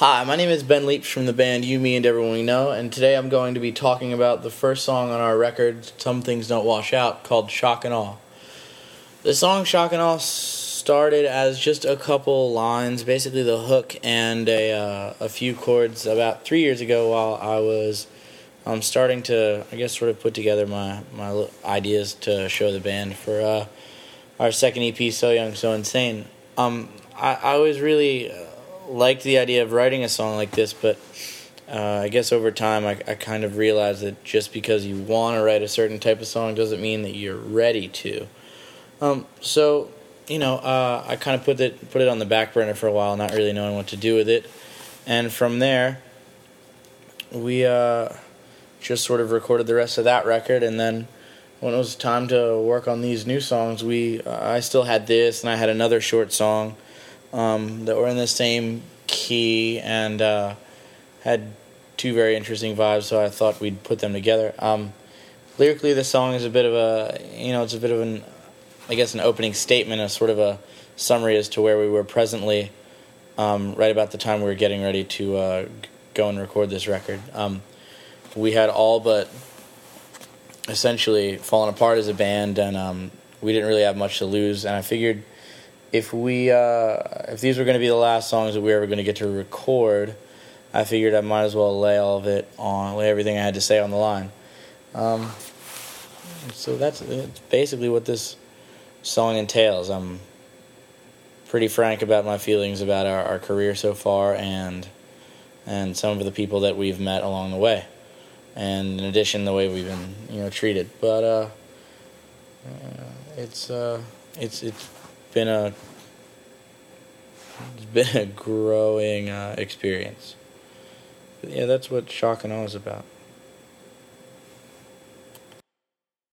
Hi, my name is Ben Liebsch from the band You, Me, and Everyone We Know, and today I'm going to be talking about the first song on our record, Some Things Don't Wash Out, called Shock and Awe. The song Shock and Awe started as just a couple lines, basically the hook and a, uh, a few chords about three years ago while I was um, starting to, I guess, sort of put together my, my ideas to show the band for uh, our second EP, So Young, So Insane. Um, I, I was really liked the idea of writing a song like this, but uh, I guess over time I, I kind of realized that just because you want to write a certain type of song doesn't mean that you're ready to. Um, so, you know, uh, I kind of put it put it on the back burner for a while, not really knowing what to do with it, and from there, we uh, just sort of recorded the rest of that record, and then when it was time to work on these new songs, we I still had this, and I had another short song um, that were in the same key and uh, had two very interesting vibes. So I thought we'd put them together. Um, lyrically, the song is a bit of a you know it's a bit of an I guess an opening statement, a sort of a summary as to where we were presently, um, right about the time we were getting ready to uh, go and record this record. Um, we had all but essentially fallen apart as a band, and um, we didn't really have much to lose. And I figured if we uh, if these were going to be the last songs that we were ever going to get to record, I figured I might as well lay all of it on, lay everything I had to say on the line. Um, so that's, that's basically what this song entails. I'm pretty frank about my feelings about our, our career so far and and some of the people that we've met along the way, and in addition, the way we've been you know treated. But uh, uh, it's uh, it's it's been a it's been a growing uh, experience. But yeah, that's what shock and awe is about.